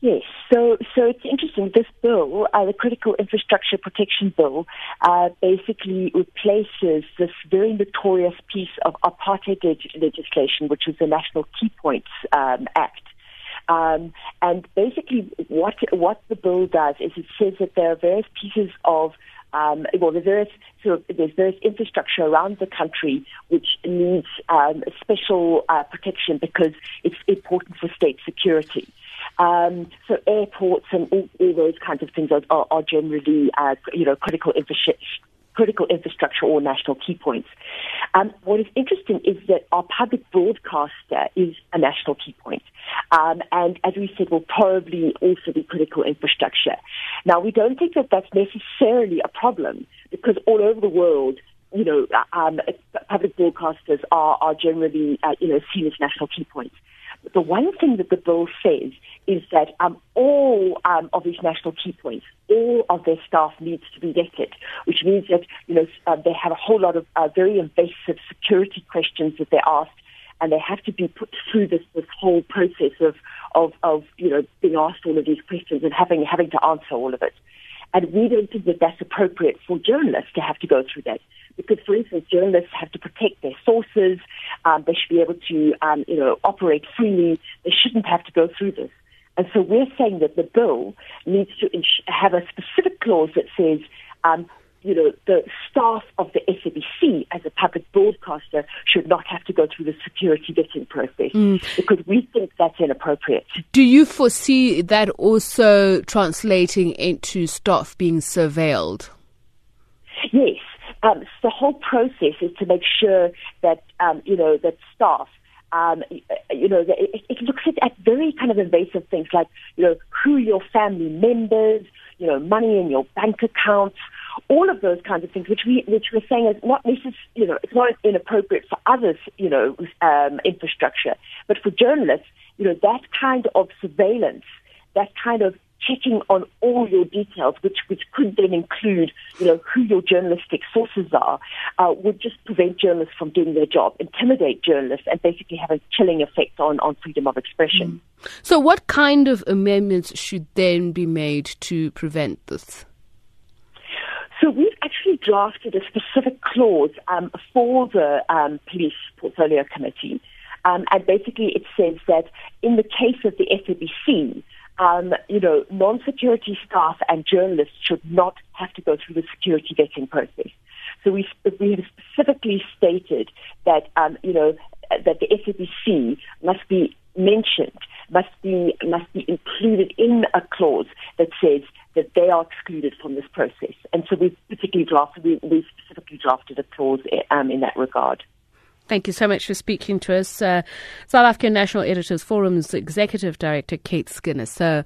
Yes, so so it's interesting. This bill, uh, the Critical Infrastructure Protection Bill, uh, basically replaces this very notorious piece of apartheid legislation, which was the National Key Points um, Act. Um, and basically, what what the bill does is it says that there are various pieces of um, well, there's various, sort of, there's various infrastructure around the country which needs um, special uh, protection because it's important for state security. Um, so airports and all, all, those kinds of things are, are, are generally, uh, you know, critical infrastructure critical infrastructure or national key points. Um, what is interesting is that our public broadcaster is a national key point. Um, and as we said, will probably also be critical infrastructure. Now, we don't think that that's necessarily a problem because all over the world, you know, um, public broadcasters are, are generally, uh, you know, seen as national key points But the one thing that the bill says is that um, all um, of these national key points, all of their staff needs to be vetted, which means that you know uh, they have a whole lot of uh, very invasive security questions that they're asked, and they have to be put through this this whole process of of, of you know being asked all of these questions and having having to answer all of it. And we don't think that that's appropriate for journalists to have to go through that. Because, for instance, journalists have to protect their sources. Um, they should be able to, um, you know, operate freely. They shouldn't have to go through this. And so we're saying that the bill needs to have a specific clause that says um, you know, the staff of the SABC as a public broadcaster should not have to go through the security vetting process mm. because we think that's inappropriate. Do you foresee that also translating into staff being surveilled? Yes. Um, the whole process is to make sure that, um, you know, that staff um, you know, it, it looks at, at, very kind of invasive things like, you know, who your family members, you know, money in your bank accounts, all of those kinds of things, which we which we're saying is not necessarily, you know, it's not inappropriate for others, you know, um, infrastructure, but for journalists, you know, that kind of surveillance, that kind of checking on all your details, which which could then include, you know, who your journalistic sources are, uh, would just prevent journalists from doing their job, intimidate journalists, and basically have a chilling effect on on freedom of expression. Mm. So, what kind of amendments should then be made to prevent this? So we've actually drafted a specific clause um, for the um, police portfolio committee. Um, and basically it says that in the case of the SABC, um, you know, non-security staff and journalists should not have to go through the security vetting process. So we, we have specifically stated that, um, you know, that the SABC must be mentioned, must be, must be included in a clause that says that they are excluded from this process. And so we've particularly drafted, we, we specifically drafted a clause um, in that regard. Thank you so much for speaking to us. Uh, South African National Editors Forum's Executive Director, Kate Skinner. So